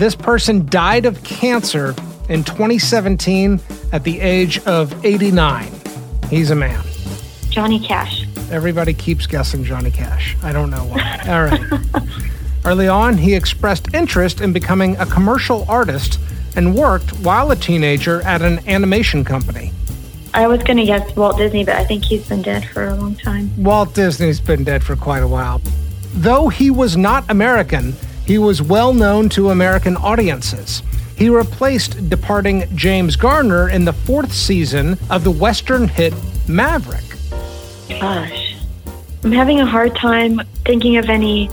This person died of cancer in 2017 at the age of 89. He's a man. Johnny Cash. Everybody keeps guessing Johnny Cash. I don't know why. All right. Early on, he expressed interest in becoming a commercial artist and worked while a teenager at an animation company. I was going to guess Walt Disney, but I think he's been dead for a long time. Walt Disney's been dead for quite a while. Though he was not American, he was well known to American audiences. He replaced departing James Garner in the fourth season of the Western hit Maverick. Gosh. I'm having a hard time thinking of any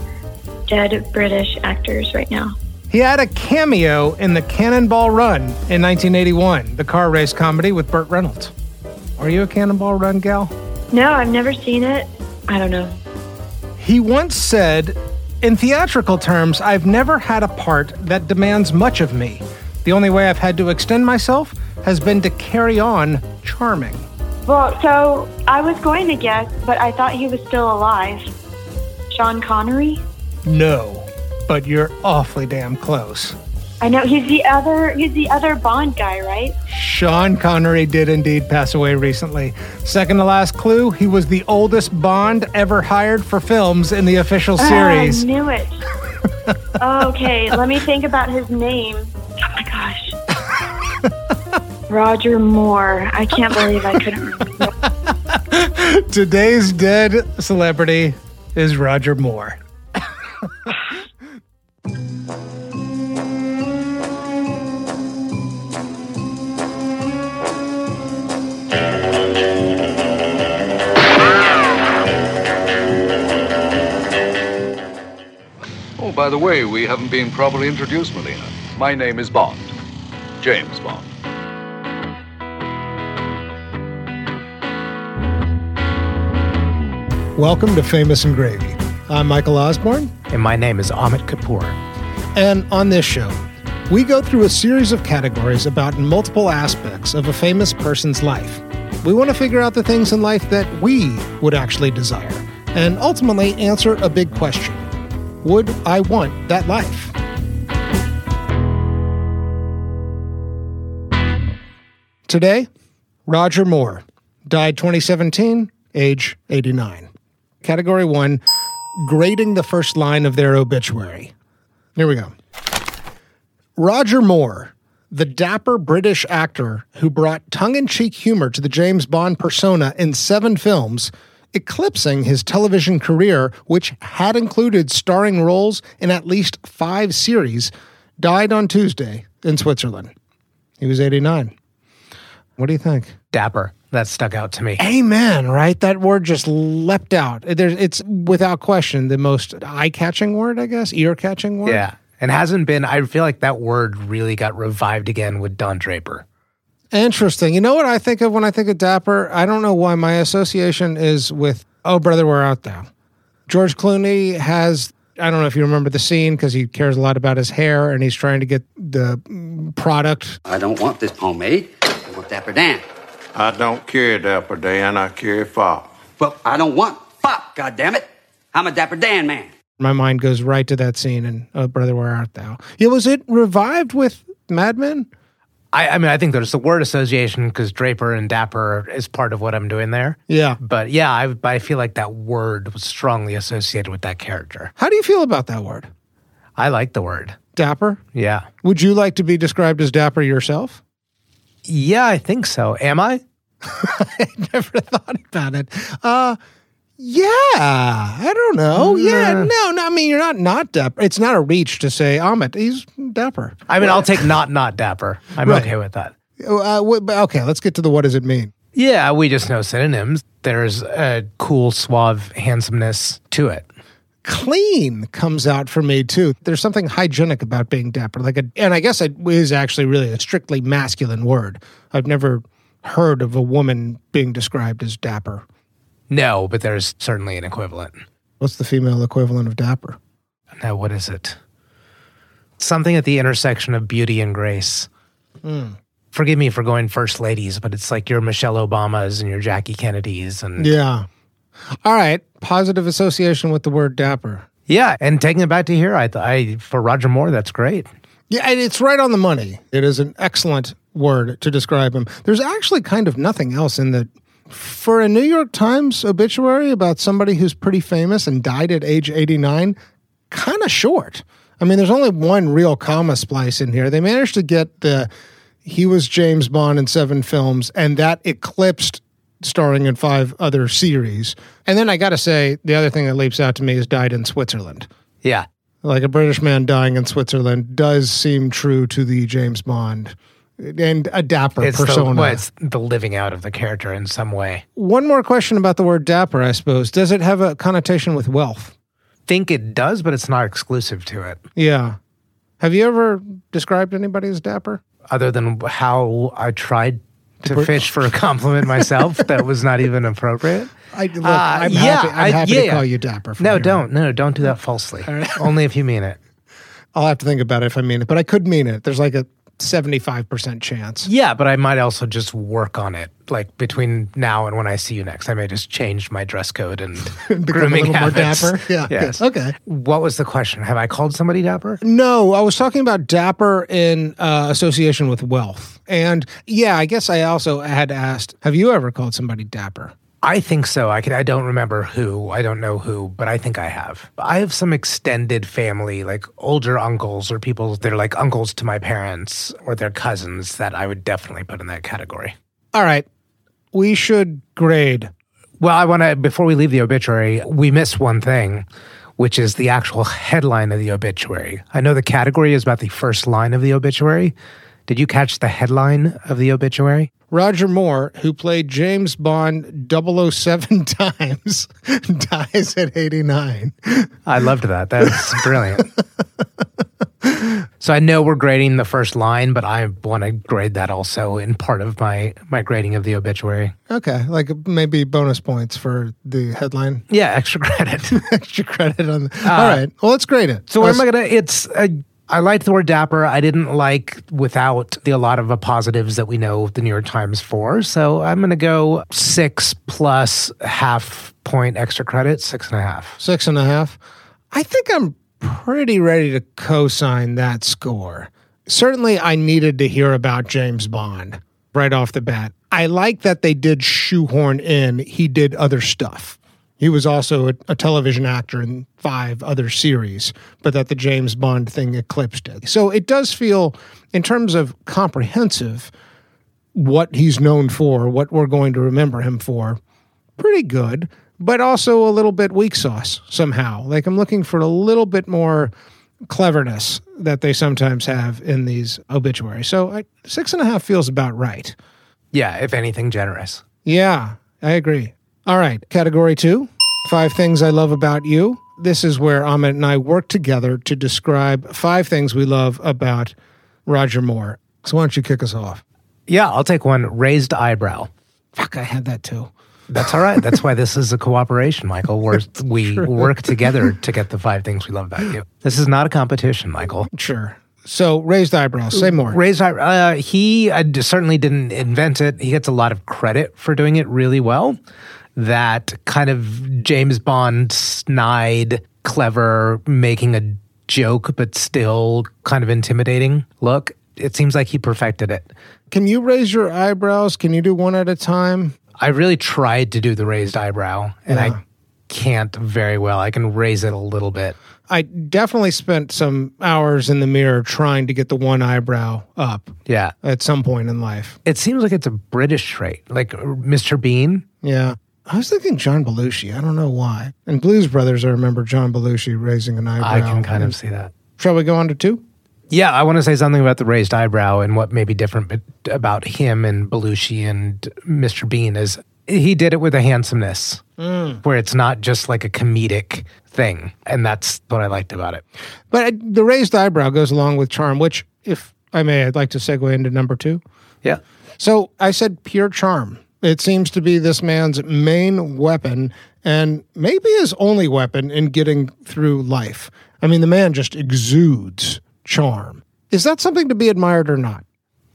dead British actors right now. He had a cameo in the Cannonball Run in 1981, the car race comedy with Burt Reynolds. Are you a Cannonball Run gal? No, I've never seen it. I don't know. He once said, In theatrical terms, I've never had a part that demands much of me. The only way I've had to extend myself has been to carry on charming. Well, so I was going to guess, but I thought he was still alive. Sean Connery? No, but you're awfully damn close. I know he's the other he's the other Bond guy, right? Sean Connery did indeed pass away recently. Second to last clue, he was the oldest Bond ever hired for films in the official ah, series. I knew it. okay, let me think about his name. Oh my gosh. Roger Moore. I can't believe I couldn't remember. Today's dead celebrity is Roger Moore. By the way, we haven't been properly introduced, Melina. My name is Bond. James Bond. Welcome to Famous and Gravy. I'm Michael Osborne, And my name is Amit Kapoor. and on this show, we go through a series of categories about multiple aspects of a famous person's life. We want to figure out the things in life that we would actually desire, and ultimately answer a big question Would I want that life? Today, Roger Moore, died 2017, age 89. Category 1 Grading the first line of their obituary. Here we go. Roger Moore, the dapper British actor who brought tongue in cheek humor to the James Bond persona in seven films, eclipsing his television career, which had included starring roles in at least five series, died on Tuesday in Switzerland. He was 89. What do you think? Dapper. That stuck out to me. Amen, right? That word just leapt out. It's without question the most eye catching word, I guess, ear catching word. Yeah. And hasn't been, I feel like that word really got revived again with Don Draper. Interesting. You know what I think of when I think of Dapper? I don't know why my association is with Oh Brother Where Art Thou? George Clooney has I don't know if you remember the scene because he cares a lot about his hair and he's trying to get the product. I don't want this pomade. I want Dapper Dan. I don't carry Dapper Dan, I carry Fop. Well, I don't want Fop, goddammit. I'm a Dapper Dan man. My mind goes right to that scene and Oh Brother Where Art Thou? Yeah, was it revived with Mad Men? I, I mean, I think there's the word association because Draper and Dapper is part of what I'm doing there. Yeah. But yeah, I, but I feel like that word was strongly associated with that character. How do you feel about that word? I like the word. Dapper? Yeah. Would you like to be described as dapper yourself? Yeah, I think so. Am I? I never thought about it. Uh yeah, I don't know. Yeah, no, no. I mean, you're not not dapper. It's not a reach to say Amit. He's dapper. I mean, I'll take not not Dapper. I'm Right. okay with that. Uh, but okay, let's get to the what does it mean? Yeah, we just know synonyms. There's a cool, suave handsomeness to it. Clean comes out for me too. There's something hygienic about being dapper, like a, and I guess it is actually really a strictly masculine word. I've never heard of a woman being described as dapper. No, but there's certainly an equivalent. What's the female equivalent of dapper? Now, what is it? Something at the intersection of beauty and grace. Hmm. Forgive me for going first ladies, but it's like your Michelle Obamas and your Jackie Kennedys and Yeah. All right. Positive association with the word dapper. Yeah, and taking it back to here, I, I for Roger Moore, that's great. Yeah, and it's right on the money. It is an excellent word to describe him. There's actually kind of nothing else in the for a New York Times obituary about somebody who's pretty famous and died at age 89, kind of short. I mean, there's only one real comma splice in here. They managed to get the he was James Bond in seven films, and that eclipsed starring in five other series. And then I got to say, the other thing that leaps out to me is died in Switzerland. Yeah. Like a British man dying in Switzerland does seem true to the James Bond and a dapper It's the, persona. well, it's the living out of the character in some way. One more question about the word dapper, I suppose. Does it have a connotation with wealth? Think it does, but it's not exclusive to it. Yeah. Have you ever described anybody as dapper? Other than how I tried to fish for a compliment myself, that was not even appropriate. I, look, Uh, I'm yeah, happy, I'm I- happy yeah, to call you dapper. No, don't. No, don't do that falsely. Only if you mean it. I'll have to think about it if I mean it, but I could mean it. There's like a 75% chance. Yeah, but I might also just work on it. Like between now and when I see you next, I may just change my dress code and grooming a little more dapper. Yeah. Yes. Okay. What was the question? Have I called somebody dapper? No, I was talking about dapper in uh, association with wealth. And yeah, I guess I also had asked, have you ever called somebody dapper? I think so. I can. I don't remember who. I don't know who, but I think I have. I have some extended family, like older uncles or people that are like uncles to my parents or their cousins, that I would definitely put in that category. All right. We should grade. Well, I want to, before we leave the obituary, we miss one thing, which is the actual headline of the obituary. I know the category is about the first line of the obituary. Did you catch the headline of the obituary? Roger Moore, who played James Bond 007 times, dies at 89. I loved that. That's brilliant. so I know we're grading the first line, but I want to grade that also in part of my my grading of the obituary. Okay. Like maybe bonus points for the headline. Yeah, extra credit. Extra credit on. The, uh, all right. Well, let's grade it. So what am I gonna? It's a, I liked the word dapper. I didn't like without the a lot of positives that we know the New York Times for. So I'm gonna go six plus half point extra credit, six and a half. Six and a half. I think I'm pretty ready to co sign that score. Certainly, I needed to hear about James Bond right off the bat. I like that they did shoehorn in, he did other stuff. He was also a, a television actor in five other series, but that the James Bond thing eclipsed it. So it does feel, in terms of comprehensive, what he's known for, what we're going to remember him for, pretty good, but also a little bit weak sauce somehow. Like I'm looking for a little bit more cleverness that they sometimes have in these obituaries. So I, six and a half feels about right. Yeah, if anything, generous. Yeah, I agree. All right, category two five things I love about you. This is where Amit and I work together to describe five things we love about Roger Moore. So why don't you kick us off? Yeah, I'll take one. Raised eyebrow. Fuck, I had that too. That's all right. That's why this is a cooperation, Michael. Where we work together to get the five things we love about you. This is not a competition, Michael. Sure. So raised eyebrows. Say more. Raised eyebrow. Uh, he uh, certainly didn't invent it. He gets a lot of credit for doing it really well. That kind of James Bond snide, clever, making a joke, but still kind of intimidating look. It seems like he perfected it. Can you raise your eyebrows? Can you do one at a time? I really tried to do the raised eyebrow, and Yeah. I can't very well. I can raise it a little bit. I definitely spent some hours in the mirror trying to get the one eyebrow up Yeah. at some point in life. It seems like it's a British trait, like Mr. Bean. Yeah. I was thinking John Belushi. I don't know why. And Blues Brothers, I remember John Belushi raising an eyebrow. I can kind of see that. Shall we go on to two? Yeah, I want to say something about the raised eyebrow and what may be different about him and Belushi and Mr. Bean is he did it with a handsomeness mm. where it's not just like a comedic thing. And that's what I liked about it. But the raised eyebrow goes along with charm, which, if I may, I'd like to segue into number two. Yeah. So I said pure charm. It seems to be this man's main weapon and maybe his only weapon in getting through life. I mean, the man just exudes charm. Is that something to be admired or not?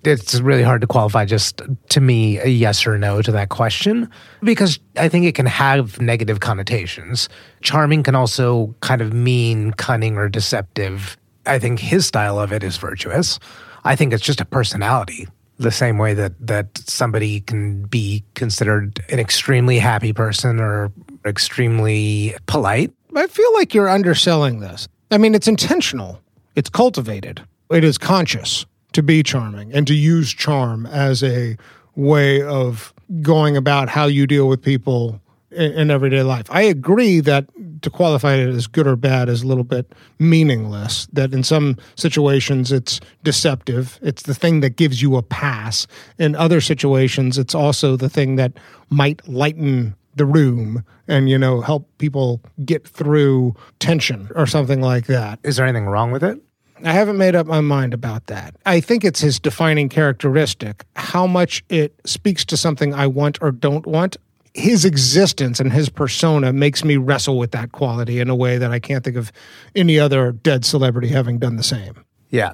It's really hard to qualify just to me a yes or no to that question because I think it can have negative connotations. Charming can also kind of mean cunning or deceptive. I think his style of it is virtuous. I think it's just a personality. The same way that that somebody can be considered an extremely happy person or extremely polite. I feel like you're underselling this. I mean, it's intentional, it's cultivated, it is conscious to be charming and to use charm as a way of going about how you deal with people in, in everyday life. I agree that to qualify it as good or bad is a little bit meaningless, that in some situations it's deceptive, it's the thing that gives you a pass. In other situations, it's also the thing that might lighten the room and you know help people get through tension or something like that. Is there anything wrong with it? I haven't made up my mind about that. I think it's his defining characteristic. How much it speaks to something I want or don't want. His existence and his persona makes me wrestle with that quality in a way that I can't think of any other dead celebrity having done the same. Yeah.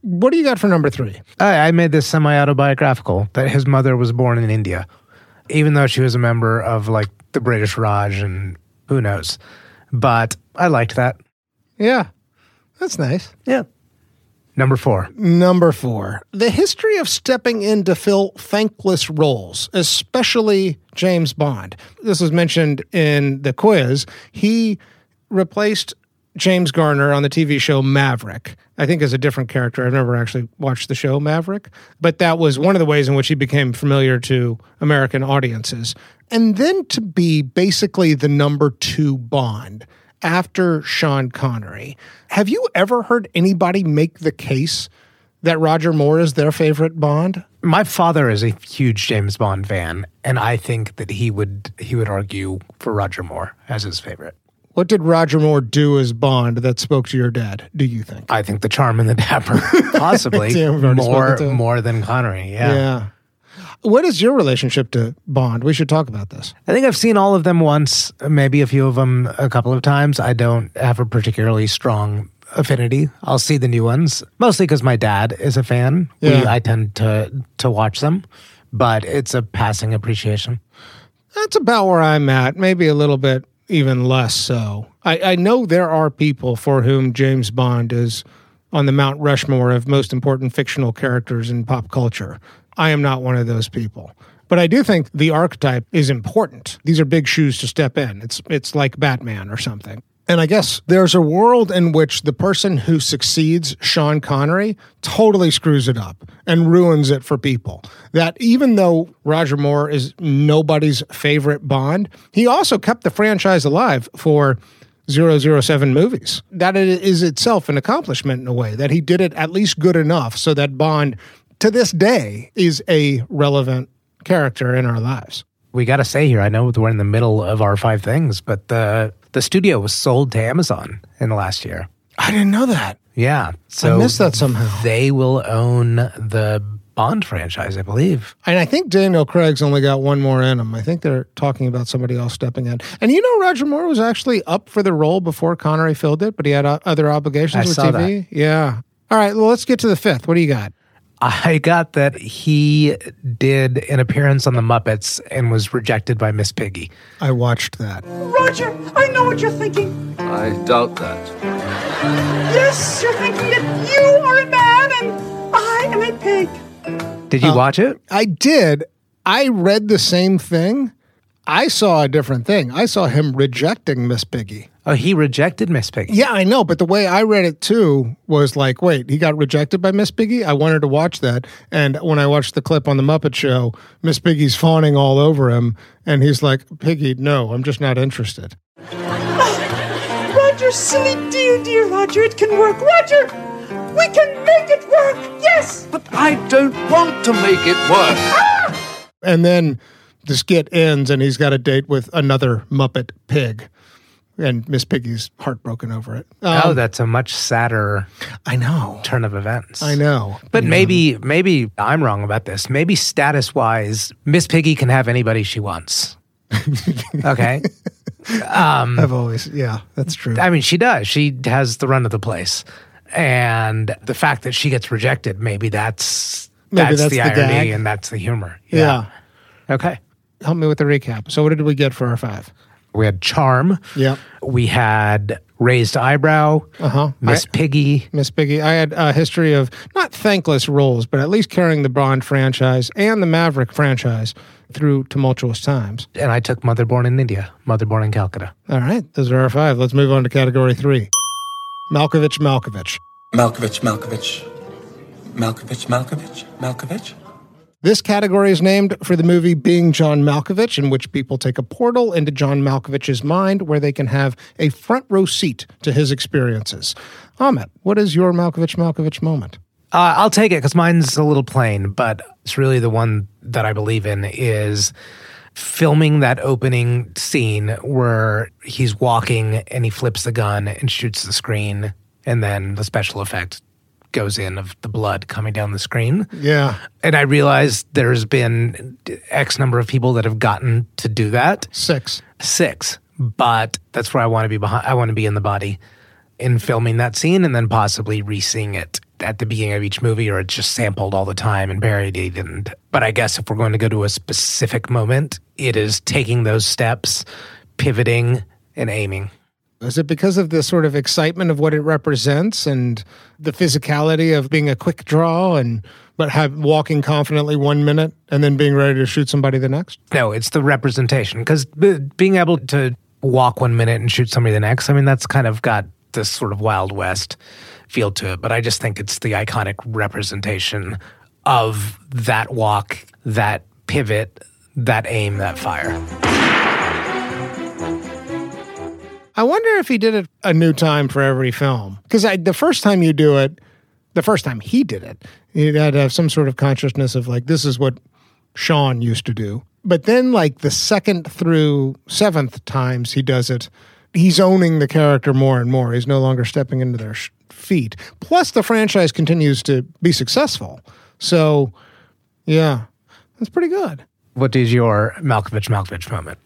What do you got for number three? I, I made this semi autobiographical that his mother was born in India, even though she was a member of like the British Raj and who knows. But I liked that. Yeah, that's nice. Yeah. Number four. Number four, the history of stepping in to fill thankless roles, especially James Bond. This was mentioned in the quiz. He replaced James Garner on the TV show Maverick. I think as a different character. I've never actually watched the show Maverick, but that was one of the ways in which he became familiar to American audiences. And then to be basically the number two Bond after Sean Connery. Have you ever heard anybody make the case that Roger Moore is their favorite Bond? My father is a huge James Bond fan, and I think that he would he would argue for Roger Moore as his favorite. What did Roger Moore do as Bond that spoke to your dad, do you think? I think the charm and the dapper, possibly Yeah, more spoken to him. more than Connery. Yeah. yeah. What is your relationship to Bond? We should talk about this. I think I've seen all of them once, maybe a few of them a couple of times. I don't have a particularly strong affinity. I'll see the new ones, mostly because my dad is a fan. We, I tend to to watch them, but it's a passing appreciation. That's about where I'm at, maybe a little bit even less so. I, I know there are people for whom James Bond is on the Mount Rushmore of most important fictional characters in pop culture. I am not one of those people. But I do think the archetype is important. These are big shoes to step in. It's it's like Batman or something. And I guess there's a world in which the person who succeeds Sean Connery totally screws it up and ruins it for people. That even though Roger Moore is nobody's favorite Bond, he also kept the franchise alive for 007 movies. That is itself an accomplishment in a way, that he did it at least good enough so that Bond, to this day, is a relevant character in our lives. We got to say here, I know we're in the middle of our five things, but the the studio was sold to Amazon in the last year. I didn't know that. Yeah, so I missed that somehow. They will own the Bond franchise, I believe. And I think Daniel Craig's only got one more in him. I think they're talking about somebody else stepping in. And you know, Roger Moore was actually up for the role before Connery filled it, but he had other obligations I with TV. Yeah. All right. Well, let's get to the fifth. What do you got? I got that he did an appearance on the Muppets and was rejected by Miss Piggy. I watched that. Roger, I know what you're thinking. I doubt that. Yes, you're thinking that you are a man and I am a pig. Did you uh, watch it? I did. I read the same thing. I saw a different thing. I saw him rejecting Miss Piggy. Oh, he rejected Miss Piggy. Yeah, I know, but the way I read it too was like, wait, he got rejected by Miss Piggy? I wanted to watch that. And when I watched the clip on the Muppet Show, Miss Piggy's fawning all over him, and he's like, Piggy, no, I'm just not interested. Roger, silly dear, dear Roger, it can work. Roger, we can make it work. Yes. But I don't want to make it work. And then the skit ends, and he's got a date with another Muppet pig. And Miss Piggy's heartbroken over it. Um, oh, that's a much sadder I know. turn of events. I know. But maybe, maybe I'm wrong about this. Maybe status wise, Miss Piggy can have anybody she wants. okay. I've always, yeah, that's true. I mean, she does. She has the run of the place. And the fact that she gets rejected, maybe that's Maybe that's, that's the, the irony gag. and that's the humor. yeah. Okay. Help me with the recap. So, what did we get for our five? We had Charm. Yeah. We had Raised Eyebrow. Uh-huh. Miss I- Piggy. Miss Piggy. I had a history of not thankless roles, but at least carrying the Bond franchise and the Maverick franchise through tumultuous times. And I took Motherborn in India, Motherborn in Calcutta. All right, those are our five. Let's move on to category three. Malkovich, Malkovich. Malkovich, Malkovich. Malkovich, Malkovich, Malkovich. This category is named for the movie Being John Malkovich, in which people take a portal into John Malkovich's mind where they can have a front row seat to his experiences. Amit, what is your Malkovich Malkovich moment? Uh, I'll take it because mine's a little plain, but it's really the one that I believe in is filming that opening scene where he's walking and he flips the gun and shoots the screen, and then the special effect goes in of the blood coming down the screen. Yeah, And I realize there's been X number of people that have gotten to do that. six. Six, but that's where I want to be behind. I want to be in the body in filming that scene and then possibly re-seeing it at the beginning of each movie or it's just sampled all the time and parodied and but I guess if we're going to go to a specific moment, it is taking those steps, pivoting and aiming. Is it because of the sort of excitement of what it represents and the physicality of being a quick draw and but have walking confidently one minute and then being ready to shoot somebody the next? No, it's the representation because b- being able to walk one minute and shoot somebody the next, I mean, that's kind of got this sort of Wild West feel to it. But I just think it's the iconic representation of that walk, that pivot, that aim, that fire. I wonder if he did it a new time for every film. Because the first time you do it, the first time he did it, he had to have some sort of consciousness of like, this is what Sean used to do. But then, like the second through seventh times he does it, he's owning the character more and more. He's no longer stepping into their sh- feet. Plus, the franchise continues to be successful. So, yeah, that's pretty good. What is your Malkovich Malkovich moment?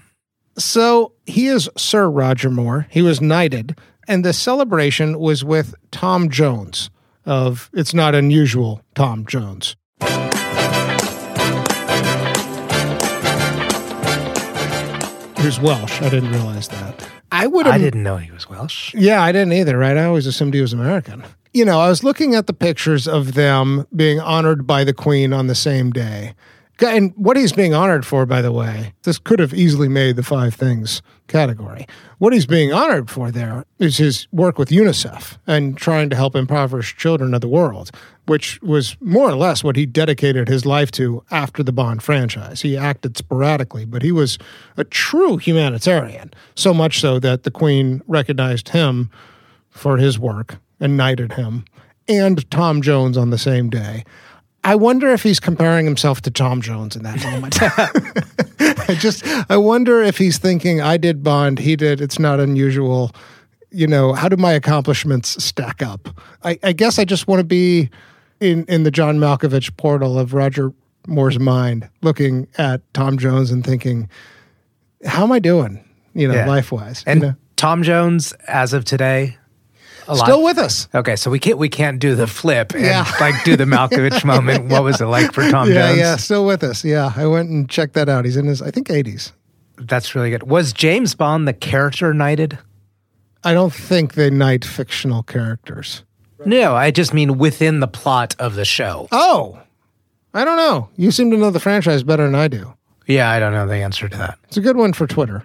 So he is Sir Roger Moore. He was knighted, and the celebration was with Tom Jones of It's Not Unusual Tom Jones. Who's Welsh. I didn't realize that. I would I didn't know he was Welsh. yeah, I didn't either, right? I always assumed he was American. You know, I was looking at the pictures of them being honored by the Queen on the same day. And what he's being honored for, by the way, this could have easily made the five things category. What he's being honored for there is his work with UNICEF and trying to help impoverished children of the world, which was more or less what he dedicated his life to after the Bond franchise. He acted sporadically, but he was a true humanitarian, so much so that the Queen recognized him for his work and knighted him, and Tom Jones on the same day. I wonder if he's comparing himself to Tom Jones in that moment. I just, I wonder if he's thinking, I did Bond, he did, it's not unusual. You know, how do my accomplishments stack up? I, I guess I just want to be in, in the John Malkovich portal of Roger Moore's mind, looking at Tom Jones and thinking, how am I doing, you know, Yeah. life wise? And you know? Tom Jones, as of today. Still with us. Okay, so we can't we can't do the flip and Yeah. like do the Malkovich moment. What was it like for Tom yeah, Jones? yeah, still with us. Yeah, I went and checked that out. He's in his, I think, 80s. That's really good. Was James Bond the character knighted? I don't think they knight fictional characters. No, I just mean within the plot of the show. Oh, I don't know. You seem to know the franchise better than I do. Yeah, I don't know the answer to that. It's a good one for Twitter.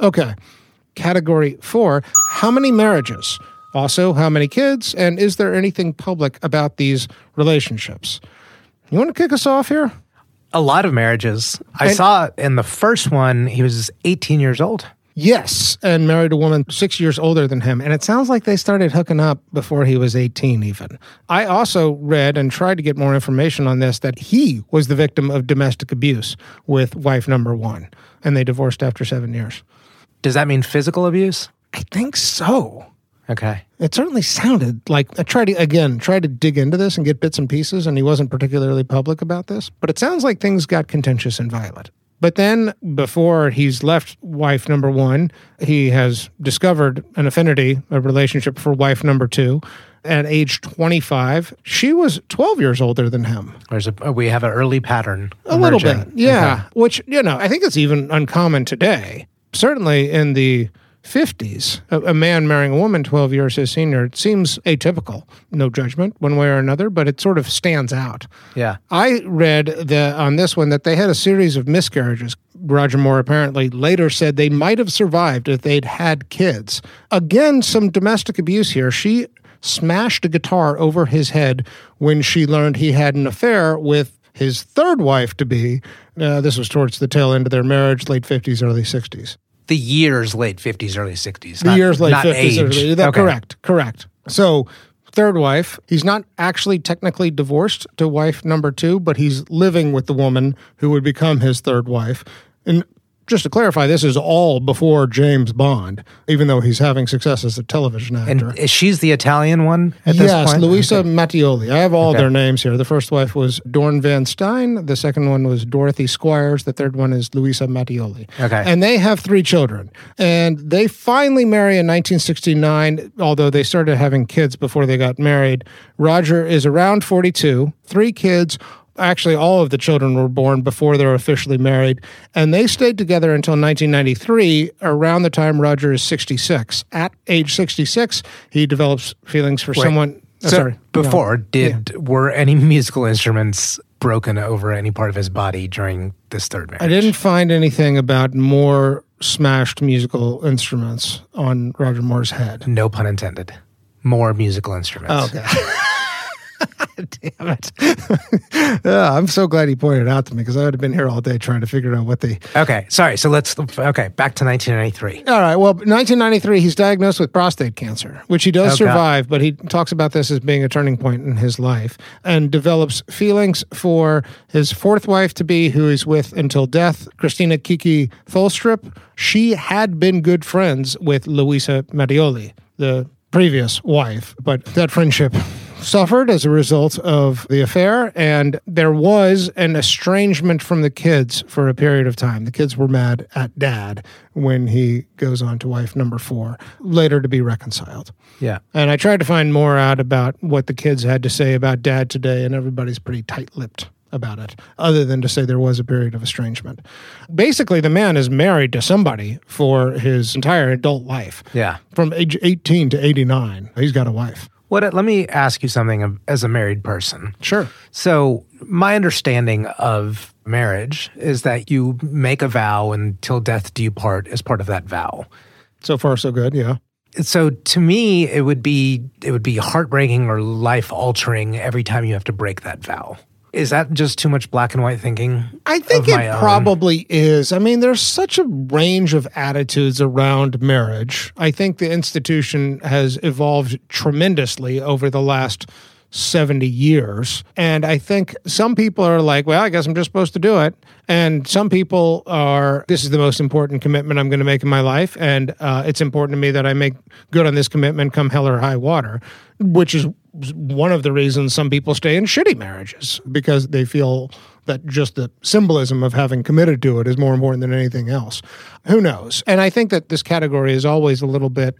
Okay. Category four How many marriages? Also, how many kids? And is there anything public about these relationships? You want to kick us off here? A lot of marriages. I And- saw in the first one, he was 18 years old. Yes, and married a woman six years older than him. And it sounds like they started hooking up before he was 18, even. I also read and tried to get more information on this that he was the victim of domestic abuse with wife number one, and they divorced after seven years. Does that mean physical abuse? I think so. Okay. It certainly sounded like I tried to again try to dig into this and get bits and pieces, and he wasn't particularly public about this. But it sounds like things got contentious and violent. But then, before he's left wife number one, he has discovered an affinity, a relationship for wife number two. At age 25, she was 12 years older than him. There's a, we have an early pattern. A little bit, yeah. Which, you know, I think it's even uncommon today. Certainly in the 50s, a, a man marrying a woman 12 years his senior it seems atypical. No judgment one way or another, but it sort of stands out. Yeah. I read that on this one that they had a series of miscarriages. Roger Moore apparently later said they might have survived if they'd had kids. Again, some domestic abuse here. She smashed a guitar over his head when she learned he had an affair with his third wife to be. Uh, this was towards the tail end of their marriage, late 50s, early 60s. The years late 50s, early 60s. The not- years late not 50s. age. early- that- Okay. Correct, correct. So, third wife, he's not actually technically divorced to wife number two, but he's living with the woman who would become his third wife. And just to clarify, this is all before James Bond, even though he's having success as a television actor. And she's the Italian one at this yes, point? Luisa Okay. Mattioli. I have all Okay. their names here. The first wife was Doorn Van Steyn. The second one was Dorothy Squires. The third one is Luisa Mattioli. Okay. And they have three children. And they finally marry in 1969, although they started having kids before they got married. Roger is around 42, three kids. Actually, all of the children were born before they were officially married. And they stayed together until 1993, around the time Roger is 66. At age 66, he develops feelings for Wait. someone. uh, So sorry. before, No. did were any musical instruments broken over any part of his body during this third marriage? I didn't find anything about more smashed musical instruments on Roger Moore's head. No pun intended. More musical instruments. Okay. Damn it. yeah, I'm so glad he pointed it out to me because I would have been here all day trying to figure out what the. Okay, sorry. So let's okay back to 1993. All right. Well, 1993, he's diagnosed with prostate cancer, which he does Oh, God. survive, but he talks about this as being a turning point in his life and develops feelings for his fourth wife to be, who he's with until death, Christina Kiki Tholstrup. She had been good friends with Luisa Mattioli, the previous wife, but that friendship suffered as a result of the affair, and there was an estrangement from the kids for a period of time. The kids were mad at dad when he goes on to wife number four, later to be reconciled. Yeah. And I tried to find more out about what the kids had to say about dad today, and everybody's pretty tight lipped about it, other than to say there was a period of estrangement. Basically, the man is married to somebody for his entire adult life. Yeah. From age 18 to 89, he's got a wife. What? Let me ask you something as a married person. Sure. So, my understanding of marriage is that you make a vow until death do you part as part of that vow. So far, so good. Yeah. So to me, it would be it would be heartbreaking or life altering every time you have to break that vow. Is that just too much black and white thinking? I think it my own? probably is. I mean, there's such a range of attitudes around marriage. I think the institution has evolved tremendously over the last 70 years. And I think some people are like, well, I guess I'm just supposed to do it. And some people are, this is the most important commitment I'm going to make in my life. And uh, it's important to me that I make good on this commitment come hell or high water, which is one of the reasons some people stay in shitty marriages because they feel that just the symbolism of having committed to it is more important than anything else. Who knows? And I think that this category is always a little bit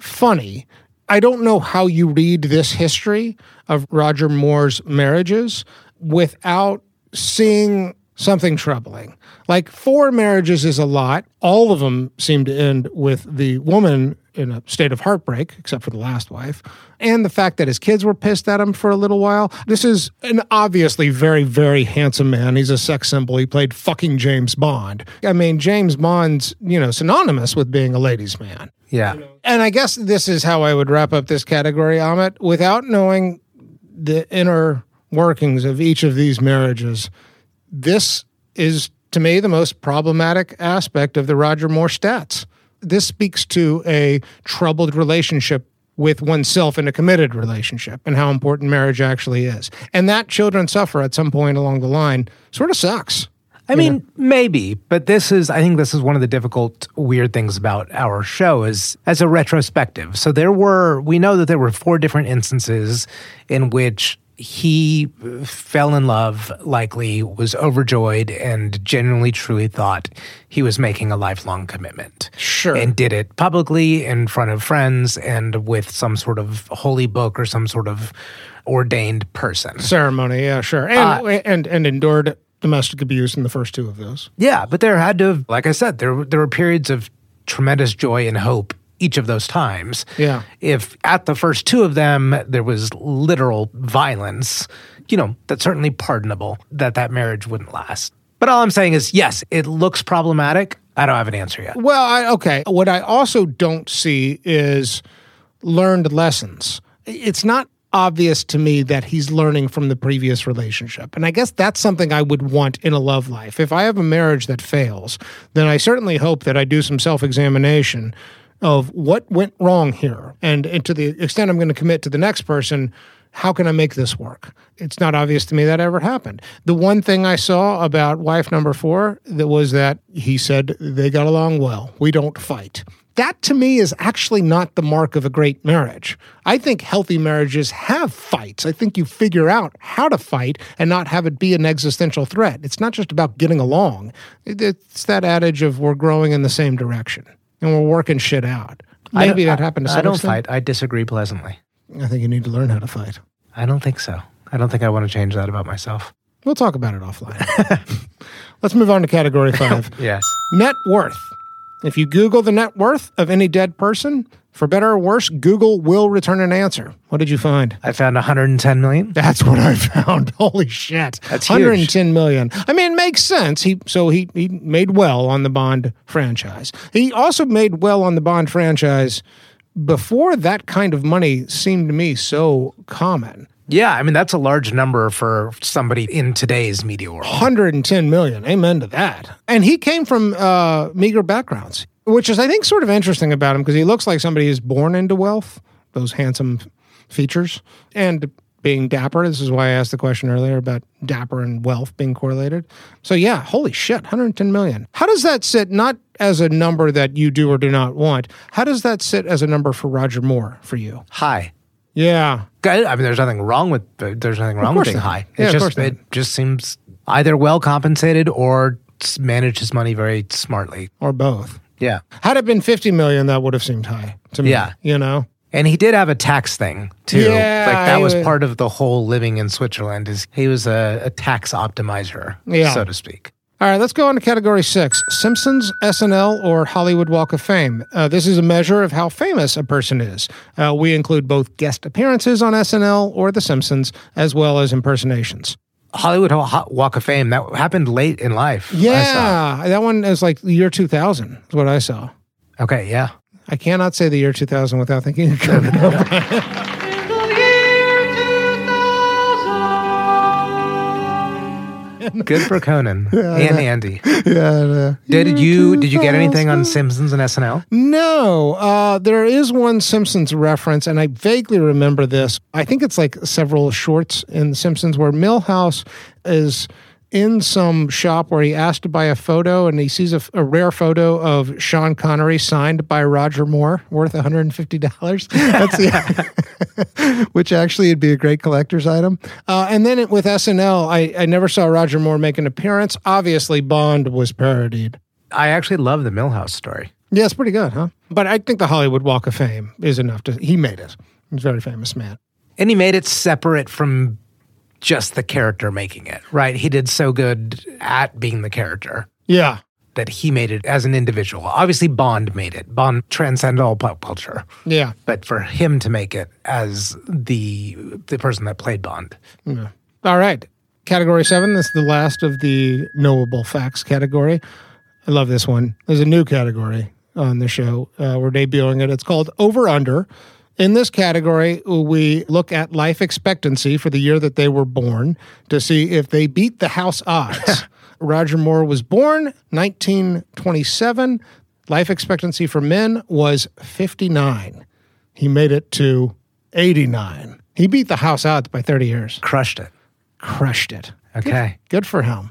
funny. I don't know how you read this history of Roger Moore's marriages without seeing something troubling. Like four marriages is a lot. All of them seem to end with the woman in a state of heartbreak, except for the last wife, and the fact that his kids were pissed at him for a little while. This is an obviously very, very handsome man. He's a sex symbol. He played fucking James Bond. I mean, James Bond's, you know, synonymous with being a ladies' man. Yeah. And I guess this is how I would wrap up this category, Amit, without knowing the inner workings of each of these marriages. This is, to me, the most problematic aspect of the Roger Moore stats. This speaks to a troubled relationship with oneself in a committed relationship and how important marriage actually is. And that children suffer at some point along the line sort of sucks. I mean, maybe, but this is, I think this is one of the difficult, weird things about our show is as a retrospective. So there were, we know that there were four different instances in which he fell in love, likely was overjoyed, and genuinely, truly thought he was making a lifelong commitment. Sure. And did it publicly in front of friends and with some sort of holy book or some sort of ordained person. Ceremony, yeah, sure. And, uh, and, and endured domestic abuse in the first two of those. Yeah, but there had to have, like I said, there there were periods of tremendous joy and hope each of those times. Yeah. If at the first two of them there was literal violence, you know, that's certainly pardonable that that marriage wouldn't last. But all I'm saying is, yes, it looks problematic. I don't have an answer yet. Well, I, okay. What I also don't see is learned lessons. It's not obvious to me that he's learning from the previous relationship. And I guess that's something I would want in a love life. If I have a marriage that fails, then I certainly hope that I do some self examination of what went wrong here. And, and to the extent I'm going to commit to the next person, how can I make this work? It's not obvious to me that ever happened. The one thing I saw about wife number four that was that he said they got along well. We don't fight. That to me is actually not the mark of a great marriage. I think healthy marriages have fights. I think you figure out how to fight and not have it be an existential threat. It's not just about getting along. It's that adage of we're growing in the same direction and we're working shit out. I Maybe don't- that happened to some I don't extent. fight. I disagree pleasantly. I think you need to learn how to fight. I don't think so. I don't think I want to change that about myself. We'll talk about it offline. Let's move on to category five. Yes. Net worth. If you Google the net worth of any dead person, for better or worse, Google will return an answer. What did you find? I found 110 million. That's what I found. Holy shit. That's huge. 110 million. I mean, it makes sense. He so he he made well on the Bond franchise. He also made well on the Bond franchise before that kind of money seemed to me so common. Yeah, I mean that's a large number for somebody in today's media world. 110 million. Amen to that. And he came from uh, meager backgrounds, which is, I think, sort of interesting about him because he looks like somebody who's born into wealth, those handsome features, and being dapper. This is why I asked the question earlier about dapper and wealth being correlated. So, yeah, holy shit, 110 million. How does that sit, not as a number that you do or do not want, how does that sit as a number for Roger Moore for you? High. Yeah. I mean, there's nothing wrong with uh, there's nothing wrong with being not. high. Yeah, It of just course not. it just seems either well compensated or managed his money very smartly. Or both. Yeah, Had it been 50 million, that would have seemed high to me. Yeah. You know? and he did have a tax thing too. Yeah, like that was was- part of the whole living in Switzerland. Is he was a, a tax optimizer, Yeah. so to speak. All right, let's go on to category six Simpsons, SNL, or Hollywood Walk of Fame. Uh, this is a measure of how famous a person is. Uh, we include both guest appearances on SNL or The Simpsons, as well as impersonations. Hollywood Ho- Ho- Walk of Fame that happened late in life. Yeah, that one is like the year 2000, is what I saw. Okay. Yeah. I cannot say the year 2000 without thinking of Conan O'Brien. Good for Conan and Andy. Yeah. Did you did you get anything on Simpsons and SNL? No, uh, there is one Simpsons reference, and I vaguely remember this. I think it's like several shorts in The Simpsons where Milhouse is in some shop where he asked to buy a photo and he sees a, a rare photo of Sean Connery signed by Roger Moore worth $150. That's yeah. Which actually would be a great collector's item. Uh, and then it, with SNL, I, I never saw Roger Moore make an appearance. Obviously, Bond was parodied. I actually love the Milhouse story. Yeah, it's pretty good, huh? But I think the Hollywood Walk of Fame is enough to. He made it. He's a very famous man. And he made it separate from just the character making it, right? He did so good at being the character Yeah. that he made it as an individual. Obviously, Bond made it. Bond transcended all pop culture. Yeah. But for him to make it as the the person that played Bond, yeah. All right. Category seven. This is the last of the knowable facts category. I love this one. There's a new category on the show. Uh, we're debuting it. It's called Over Under. In this category, we look at life expectancy for the year that they were born to see if they beat the house odds. Roger Moore was born 1927. Life expectancy for men was 59. He made it to 89. He beat the house odds by 30 years. crushed it. Crushed it. Okay. Good for him.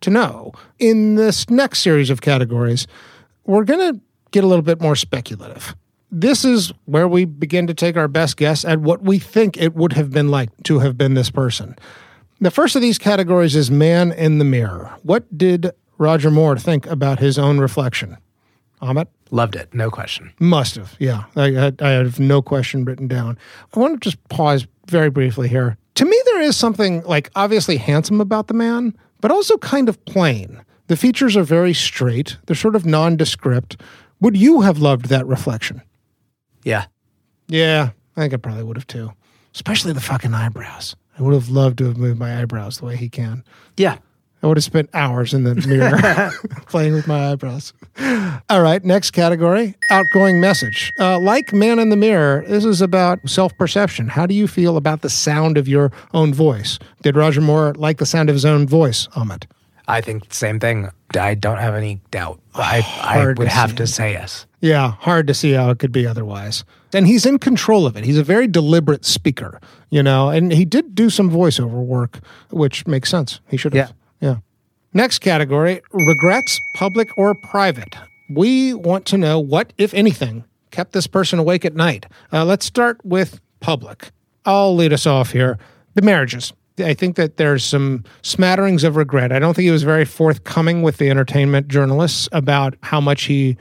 to know. In this next series of categories, we're going to get a little bit more speculative. This is where we begin to take our best guess at what we think it would have been like to have been this person. The first of these categories is man in the mirror. What did Roger Moore think about his own reflection? Amit? Loved it, no question. Must have, yeah. I, I, I have no question written down. I want to just pause very briefly here. To me, there is something like obviously handsome about the man, but also kind of plain. The features are very straight, they're sort of nondescript. Would you have loved that reflection? Yeah. Yeah, I think I probably would have too. Especially the fucking eyebrows. I would have loved to have moved my eyebrows the way he can. Yeah. I would have spent hours in the mirror playing with my eyebrows. All right, next category outgoing message. Uh, like Man in the Mirror, this is about self perception. How do you feel about the sound of your own voice? Did Roger Moore like the sound of his own voice, Amit? I think the same thing. I don't have any doubt. I, I would to have to say yes. Yeah, hard to see how it could be otherwise. And he's in control of it. He's a very deliberate speaker, you know, and he did do some voiceover work, which makes sense. He should have. Yeah. Next category regrets, public or private. We want to know what, if anything, kept this person awake at night. Uh, let's start with public. I'll lead us off here. The marriages. I think that there's some smatterings of regret. I don't think he was very forthcoming with the entertainment journalists about how much he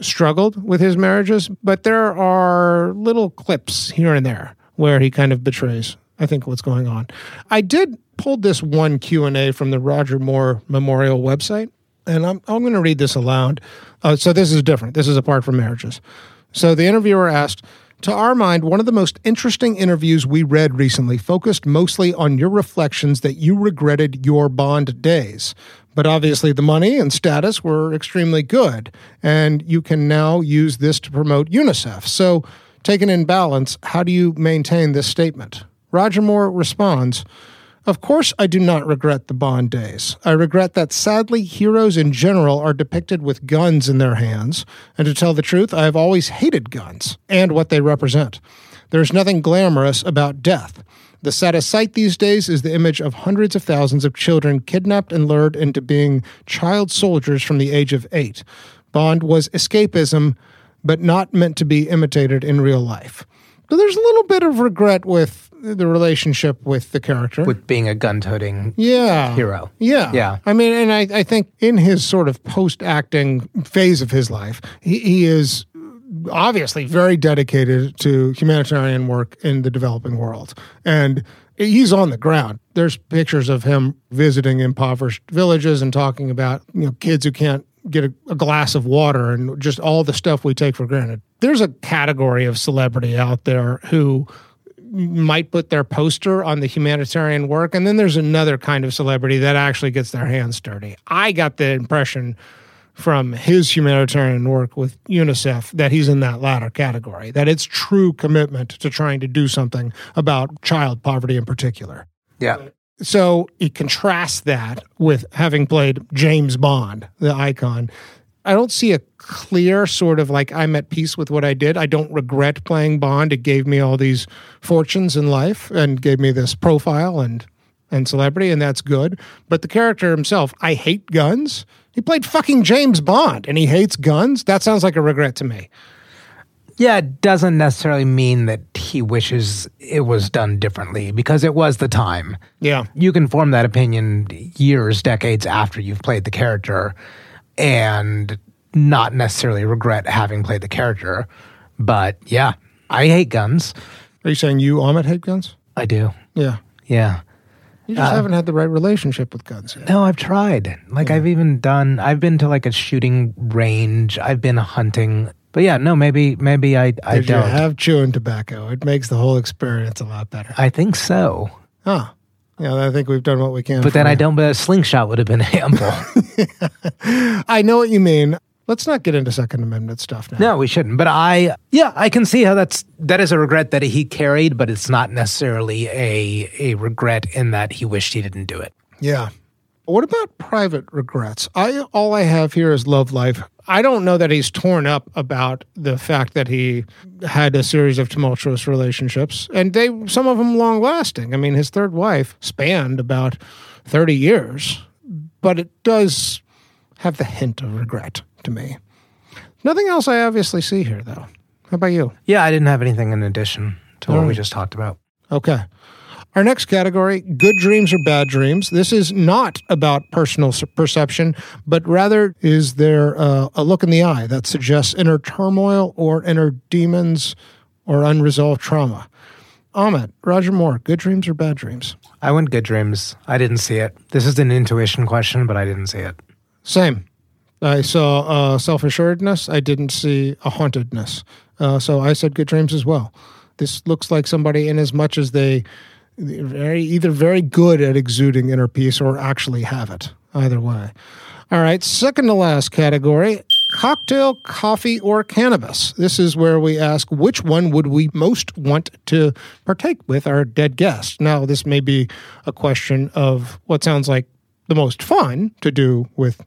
struggled with his marriages, but there are little clips here and there where he kind of betrays, I think, what's going on. I did pull this one Q&A from the Roger Moore Memorial website, and I'm, I'm going to read this aloud. Uh, so this is different. This is apart from marriages. So the interviewer asked, to our mind, one of the most interesting interviews we read recently focused mostly on your reflections that you regretted your Bond days. But obviously, the money and status were extremely good, and you can now use this to promote UNICEF. So, taken in balance, how do you maintain this statement? Roger Moore responds, of course, I do not regret the Bond days. I regret that sadly, heroes in general are depicted with guns in their hands, and to tell the truth, I have always hated guns and what they represent. There's nothing glamorous about death. The saddest sight these days is the image of hundreds of thousands of children kidnapped and lured into being child soldiers from the age of eight. Bond was escapism, but not meant to be imitated in real life. So there's a little bit of regret with the relationship with the character. With being a gun toting yeah. hero. Yeah. Yeah. I mean, and I, I think in his sort of post acting phase of his life, he, he is obviously very dedicated to humanitarian work in the developing world. And he's on the ground. There's pictures of him visiting impoverished villages and talking about, you know, kids who can't get a, a glass of water and just all the stuff we take for granted. There's a category of celebrity out there who might put their poster on the humanitarian work and then there's another kind of celebrity that actually gets their hands dirty. I got the impression from his humanitarian work with UNICEF that he's in that latter category, that it's true commitment to trying to do something about child poverty in particular. Yeah. So he contrasts that with having played James Bond, the icon. I don't see a clear sort of like I'm at peace with what I did. I don't regret playing Bond. It gave me all these fortunes in life and gave me this profile and and celebrity, and that's good. But the character himself, I hate guns. He played fucking James Bond and he hates guns. That sounds like a regret to me. Yeah, it doesn't necessarily mean that he wishes it was done differently because it was the time. Yeah. You can form that opinion years, decades after you've played the character and not necessarily regret having played the character. But yeah, I hate guns. Are you saying you, Amit, hate guns? I do. Yeah. Yeah. You just Uh, haven't had the right relationship with guns. Yet. No, I've tried. Like I've even done I've been to like a shooting range. I've been hunting. But yeah, no, maybe maybe I I Did don't. have chewing tobacco? It makes the whole experience a lot better. I think so. Huh. Yeah, I think we've done what we can. But then for I don't but a slingshot would have been ample. I know what you mean. Let's not get into Second Amendment stuff now. no, we shouldn't. But I yeah, I can see how that's that is a regret that he carried, but it's not necessarily a a regret in that he wished he didn't do it. Yeah. What about private regrets? I all I have here is love life. I don't know that he's torn up about the fact that he had a series of tumultuous relationships, and they some of them long lasting. I mean, his third wife spanned about thirty years, but it does have the hint of regret to me. Nothing else I obviously see here, though. How about you? Yeah, I didn't have anything in addition to what All we just talked about. Okay. Our next category good dreams or bad dreams. This is not about personal perception, but rather is there uh, a look in the eye that suggests inner turmoil or inner demons or unresolved trauma. Amit, Roger Moore, good dreams or bad dreams? I went good dreams. I didn't see it. This is an intuition question, but I didn't see it. Same. I saw uh, self assuredness. I didn't see a hauntedness. Uh, so I said good dreams as well. This looks like somebody, in as much as they very either very good at exuding inner peace or actually have it. Either way. All right. Second to last category cocktail, coffee, or cannabis. This is where we ask which one would we most want to partake with our dead guest. Now, this may be a question of what sounds like the most fun to do with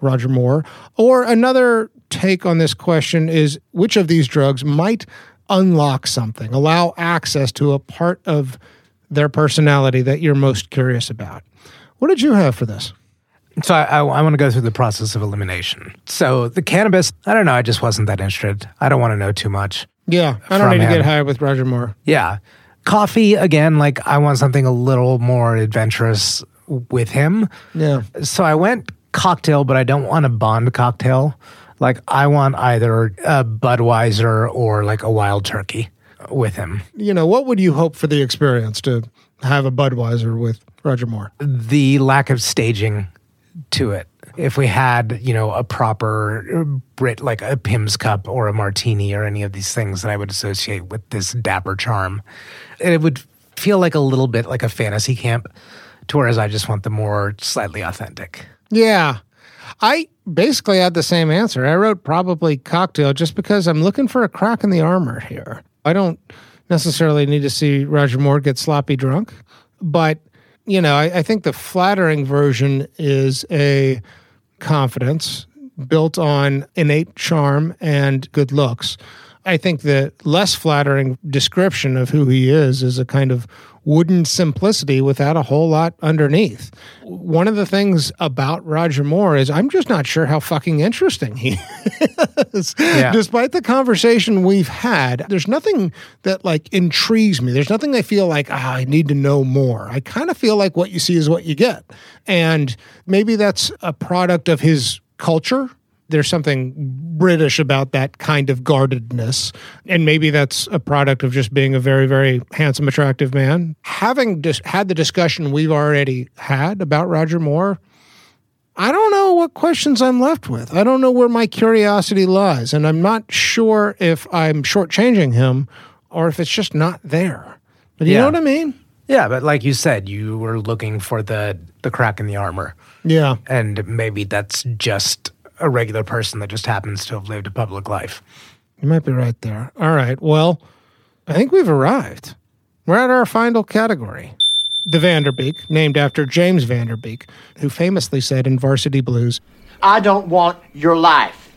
Roger Moore. Or another take on this question is which of these drugs might unlock something, allow access to a part of their personality that you're most curious about. What did you have for this? So I, I, I want to go through the process of elimination. So the cannabis, I don't know. I just wasn't that interested. I don't want to know too much. Yeah, I don't need to get high with Roger Moore. Yeah. Coffee, again, like I want something a little more adventurous with him. Yeah. So I went cocktail, but I don't want a Bond cocktail. Like I want either a Budweiser or like a wild turkey with him. You know, what would you hope for the experience to have a Budweiser with Roger Moore? The lack of staging to it. If we had, you know, a proper Brit, like a Pimm's cup or a martini or any of these things that I would associate with this dapper charm, it would feel like a little bit like a fantasy camp, to whereas I just want the more slightly authentic. Yeah. I basically had the same answer. I wrote probably cocktail just because I'm looking for a crack in the armor here. I don't necessarily need to see Roger Moore get sloppy drunk, but you know, I, I think the flattering version is a confidence built on innate charm and good looks. I think the less flattering description of who he is is a kind of wooden simplicity without a whole lot underneath. One of the things about Roger Moore is I'm just not sure how fucking interesting he is. Yeah. Despite the conversation we've had, there's nothing that like intrigues me. There's nothing I feel like, ah, I need to know more. I kind of feel like what you see is what you get. And maybe that's a product of his culture there's something British about that kind of guardedness. And maybe that's a product of just being a very, very handsome, attractive man. Having dis- had the discussion we've already had about Roger Moore, I don't know what questions I'm left with. I don't know where my curiosity lies. And I'm not sure if I'm shortchanging him or if it's just not there. But you Yeah. know what I mean? Yeah, but like you said, you were looking for the the crack in the armor. Yeah. And maybe that's just a regular person that just happens to have lived a public life. You might be right there. All right. Well, I think we've arrived. We're at our final category. The Van Der Beek, named after James Van Der Beek, who famously said in Varsity Blues, I don't want your life.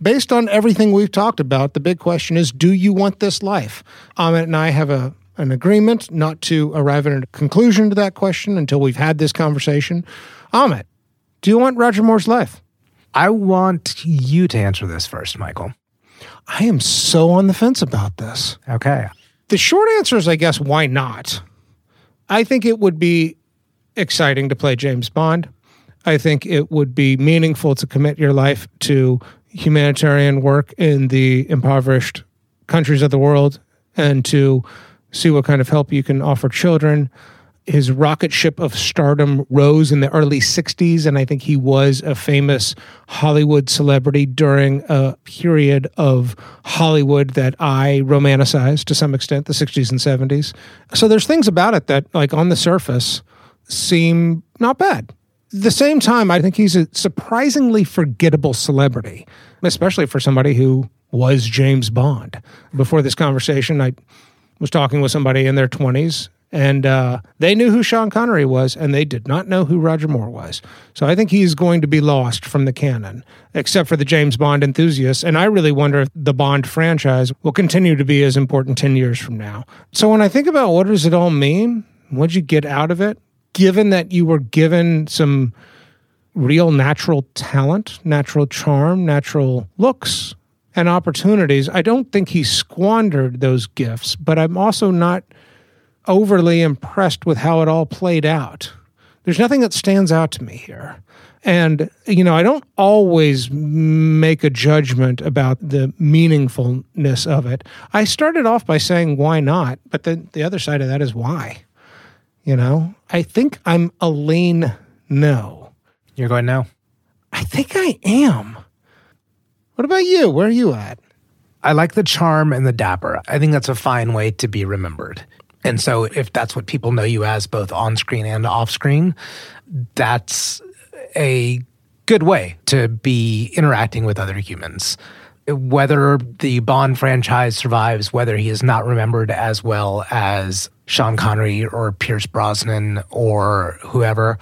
Based on everything we've talked about, the big question is do you want this life? Amit and I have a an agreement not to arrive at a conclusion to that question until we've had this conversation. Amit, do you want Roger Moore's life? I want you to answer this first, Michael. I am so on the fence about this. Okay. The short answer is, I guess, why not? I think it would be exciting to play James Bond. I think it would be meaningful to commit your life to humanitarian work in the impoverished countries of the world and to see what kind of help you can offer children. His rocket ship of stardom rose in the early 60s, and I think he was a famous Hollywood celebrity during a period of Hollywood that I romanticized to some extent, the 60s and 70s. So there's things about it that, like on the surface, seem not bad. At the same time, I think he's a surprisingly forgettable celebrity, especially for somebody who was James Bond. Before this conversation, I was talking with somebody in their 20s, and uh, they knew who Sean Connery was, and they did not know who Roger Moore was. So I think he's going to be lost from the canon, except for the James Bond enthusiasts. And I really wonder if the Bond franchise will continue to be as important 10 years from now. So when I think about what does it all mean, what'd you get out of it, given that you were given some real natural talent, natural charm, natural looks, and opportunities. I don't think he squandered those gifts, but I'm also not overly impressed with how it all played out. There's nothing that stands out to me here. And, you know, I don't always make a judgment about the meaningfulness of it. I started off by saying, why not? But then the other side of that is why. You know, I think I'm a lean no. You're going no? I think I am. What about you? Where are you at? I like the charm and the dapper. I think that's a fine way to be remembered. And so, if that's what people know you as, both on screen and off screen, that's a good way to be interacting with other humans. Whether the Bond franchise survives, whether he is not remembered as well as Sean Connery or Pierce Brosnan or whoever,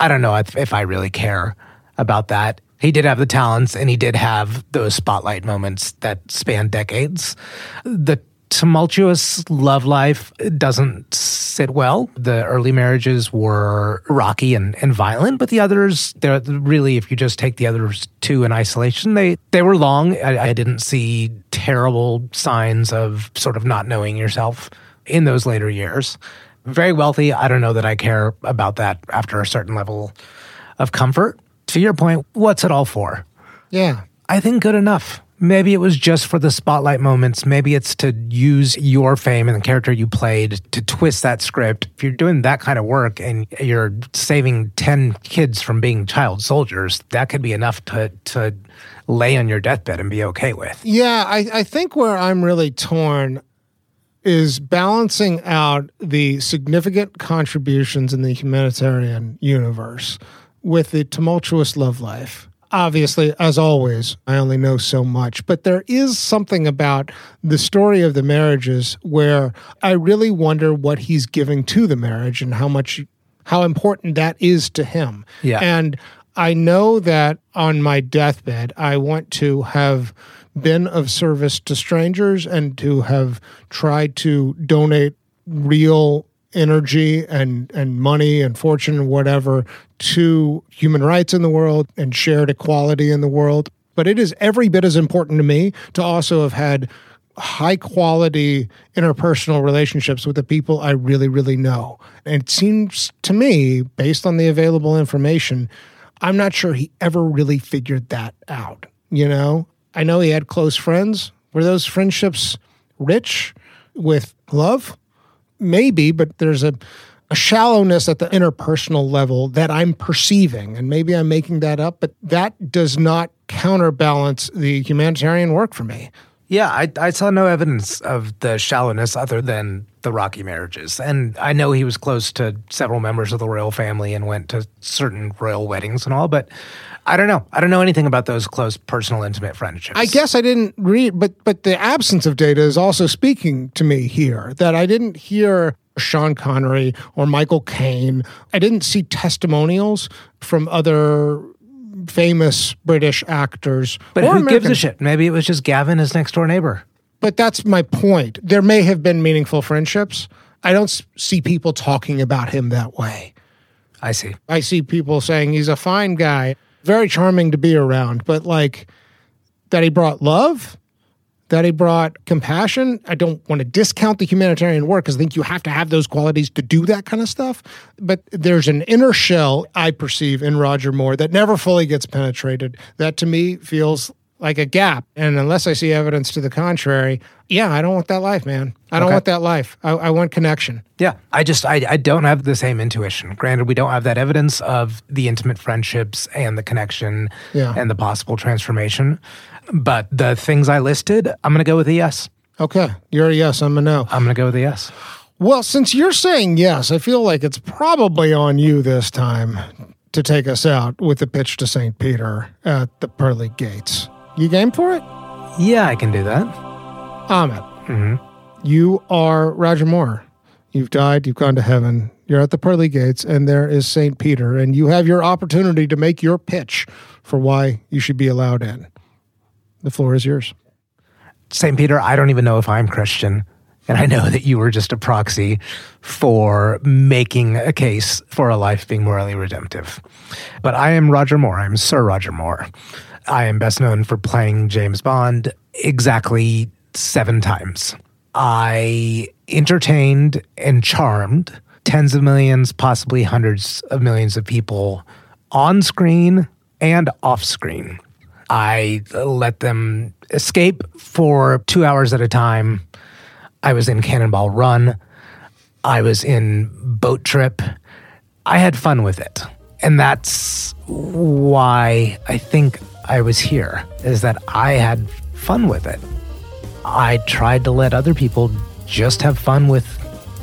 I don't know if, I really care about that. He did have the talents and he did have those spotlight moments that span decades. The tumultuous love life doesn't sit well. The early marriages were rocky and, and violent, but the others, they're really, if you just take the others two in isolation, they, they were long. I, I didn't see terrible signs of sort of not knowing yourself in those later years. Very wealthy. I don't know that I care about that after a certain level of comfort. To your point, what's it all for? Yeah. I think good enough. Maybe it was just for the spotlight moments. Maybe it's to use your fame and the character you played to twist that script. If you're doing that kind of work and you're saving 10 kids from being child soldiers, that could be enough to, to lay on your deathbed and be okay with. Yeah, I, I think where I'm really torn is balancing out the significant contributions in the humanitarian universe with the tumultuous love life. Obviously, as always, I only know so much, but there is something about the story of the marriages where I really wonder what he's giving to the marriage and how much, how important that is to him. Yeah. And I know that on my deathbed, I want to have been of service to strangers and to have tried to donate real energy and and money and fortune and whatever to human rights in the world and shared equality in the world. But it is every bit as important to me to also have had high quality interpersonal relationships with the people I really, really know. And it seems to me, based on the available information, I'm not sure he ever really figured that out. You know, I know he had close friends. Were those friendships rich with love? Maybe, but there's a, a shallowness at the interpersonal level that I'm perceiving. And maybe I'm making that up, but that does not counterbalance the humanitarian work for me. Yeah, I, I saw no evidence of the shallowness other than the Rocky marriages. And I know he was close to several members of the royal family and went to certain royal weddings and all, but I don't know. I don't know anything about those close, personal, intimate friendships. I guess I didn't read, but but the absence of data is also speaking to me here. That I didn't hear Sean Connery or Michael Caine. I didn't see testimonials from other famous British actors. But who gives a shit? Maybe it was just Gavin, his next door neighbor. But that's my point. There may have been meaningful friendships. I don't see people talking about him that way. I see. I see people saying he's a fine guy, very charming to be around, but like that he brought love, that he brought compassion. I don't want to discount the humanitarian work because I think you have to have those qualities to do that kind of stuff. But there's an inner shell I perceive in Roger Moore that never fully gets penetrated. That to me feels like a gap. And unless I see evidence to the contrary, yeah, I don't want that life, man. I don't Okay. want that life. I, I want connection. Yeah, I just I, I don't have the same intuition. Granted, we don't have that evidence of the intimate friendships and the connection Yeah. and the possible transformation. But the things I listed, I'm going to go with a yes. Okay, you're a yes. I'm a no. I'm going to go with a yes. Well, since you're saying yes, I feel like it's probably on you this time to take us out with the pitch to St. Peter at the pearly gates. You game for it? Yeah, I can do that. Amit, hmm you are Roger Moore. You've died, you've gone to heaven. You're at the pearly gates, and there is St. Peter, and you have your opportunity to make your pitch for why you should be allowed in. The floor is yours. St. Peter, I don't even know if I'm Christian. And I know that you were just a proxy for making a case for a life being morally redemptive. But I am Roger Moore. I'm Sir Roger Moore. I am best known for playing James Bond exactly seven times. I entertained and charmed tens of millions, possibly hundreds of millions of people on screen and off screen. I let them escape for two hours at a time. I was in Cannonball Run. I was in Boat Trip. I had fun with it. And that's why I think I was here, is that I had fun with it. I tried to let other people just have fun with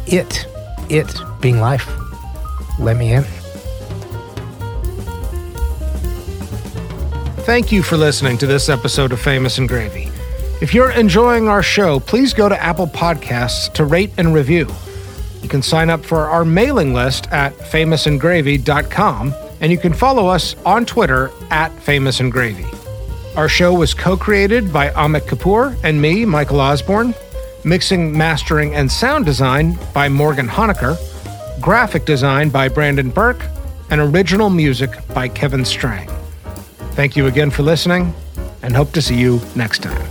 it. It being life. Let me in. Thank you for listening to this episode of Famous and Gravy. If you're enjoying our show, please go to Apple Podcasts to rate and review. You can sign up for our mailing list at famousandgravy.com, and you can follow us on Twitter at Famous and Gravy. Our show was co created by Amit Kapoor and me, Michael Osborne. Mixing, mastering, and sound design by Morgan Honaker. Graphic design by Brandon Burke. And original music by Kevin Strang. Thank you again for listening, and hope to see you next time.